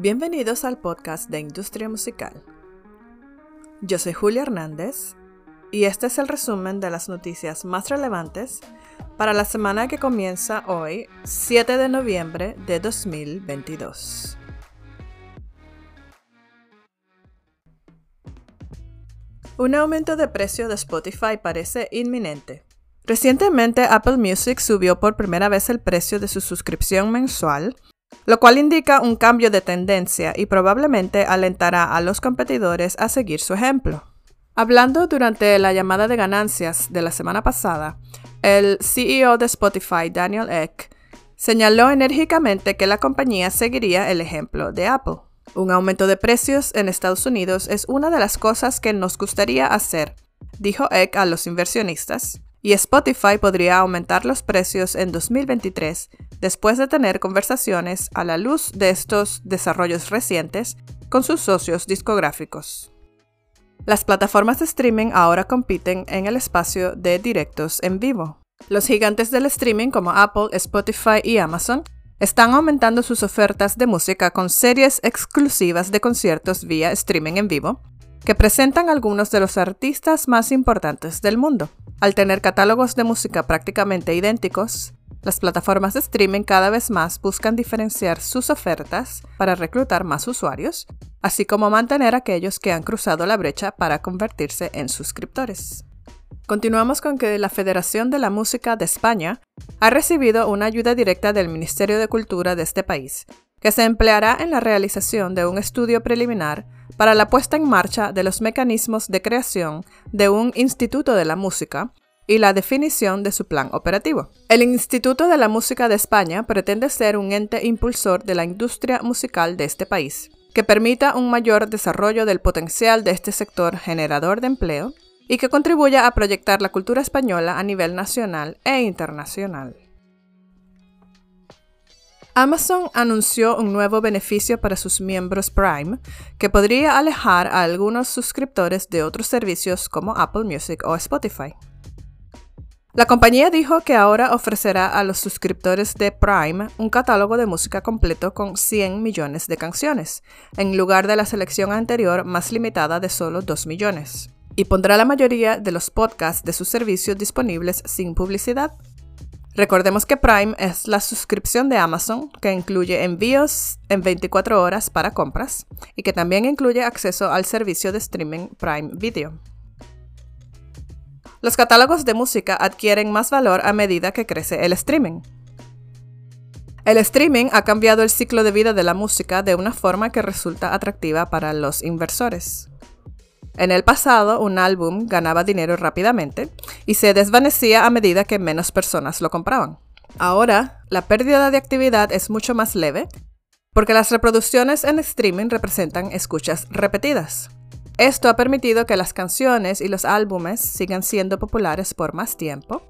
Bienvenidos al podcast de Industria Musical. Yo soy Julia Hernández y este es el resumen de las noticias más relevantes para la semana que comienza hoy, 7 de noviembre de 2022. Un aumento de precio de Spotify parece inminente. Recientemente Apple Music subió por primera vez el precio de su suscripción mensual lo cual indica un cambio de tendencia y probablemente alentará a los competidores a seguir su ejemplo. Hablando durante la llamada de ganancias de la semana pasada, el CEO de Spotify, Daniel Eck, señaló enérgicamente que la compañía seguiría el ejemplo de Apple. Un aumento de precios en Estados Unidos es una de las cosas que nos gustaría hacer, dijo Eck a los inversionistas, y Spotify podría aumentar los precios en 2023 después de tener conversaciones a la luz de estos desarrollos recientes con sus socios discográficos. Las plataformas de streaming ahora compiten en el espacio de directos en vivo. Los gigantes del streaming como Apple, Spotify y Amazon están aumentando sus ofertas de música con series exclusivas de conciertos vía streaming en vivo, que presentan algunos de los artistas más importantes del mundo. Al tener catálogos de música prácticamente idénticos, las plataformas de streaming cada vez más buscan diferenciar sus ofertas para reclutar más usuarios, así como mantener a aquellos que han cruzado la brecha para convertirse en suscriptores. Continuamos con que la Federación de la Música de España ha recibido una ayuda directa del Ministerio de Cultura de este país, que se empleará en la realización de un estudio preliminar para la puesta en marcha de los mecanismos de creación de un Instituto de la Música y la definición de su plan operativo. El Instituto de la Música de España pretende ser un ente impulsor de la industria musical de este país, que permita un mayor desarrollo del potencial de este sector generador de empleo y que contribuya a proyectar la cultura española a nivel nacional e internacional. Amazon anunció un nuevo beneficio para sus miembros Prime que podría alejar a algunos suscriptores de otros servicios como Apple Music o Spotify. La compañía dijo que ahora ofrecerá a los suscriptores de Prime un catálogo de música completo con 100 millones de canciones, en lugar de la selección anterior más limitada de solo 2 millones, y pondrá la mayoría de los podcasts de sus servicios disponibles sin publicidad Recordemos que Prime es la suscripción de Amazon que incluye envíos en 24 horas para compras y que también incluye acceso al servicio de streaming Prime Video. Los catálogos de música adquieren más valor a medida que crece el streaming. El streaming ha cambiado el ciclo de vida de la música de una forma que resulta atractiva para los inversores. En el pasado, un álbum ganaba dinero rápidamente y se desvanecía a medida que menos personas lo compraban. Ahora, la pérdida de actividad es mucho más leve porque las reproducciones en streaming representan escuchas repetidas. Esto ha permitido que las canciones y los álbumes sigan siendo populares por más tiempo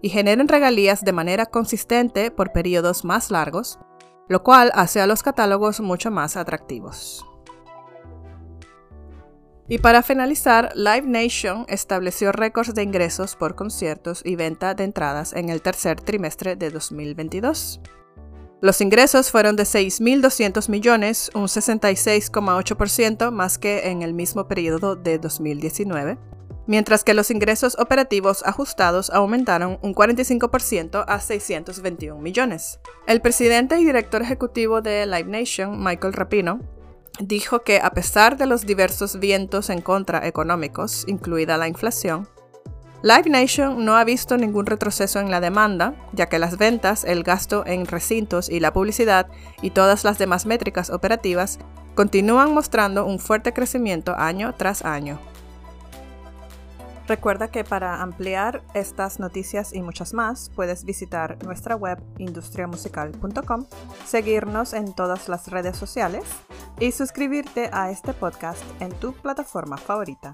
y generen regalías de manera consistente por periodos más largos, lo cual hace a los catálogos mucho más atractivos. Y para finalizar, Live Nation estableció récords de ingresos por conciertos y venta de entradas en el tercer trimestre de 2022. Los ingresos fueron de 6.200 millones, un 66,8% más que en el mismo periodo de 2019, mientras que los ingresos operativos ajustados aumentaron un 45% a 621 millones. El presidente y director ejecutivo de Live Nation, Michael Rapino, dijo que a pesar de los diversos vientos en contra económicos, incluida la inflación, Live Nation no ha visto ningún retroceso en la demanda, ya que las ventas, el gasto en recintos y la publicidad y todas las demás métricas operativas continúan mostrando un fuerte crecimiento año tras año. Recuerda que para ampliar estas noticias y muchas más puedes visitar nuestra web industriamusical.com, seguirnos en todas las redes sociales y suscribirte a este podcast en tu plataforma favorita.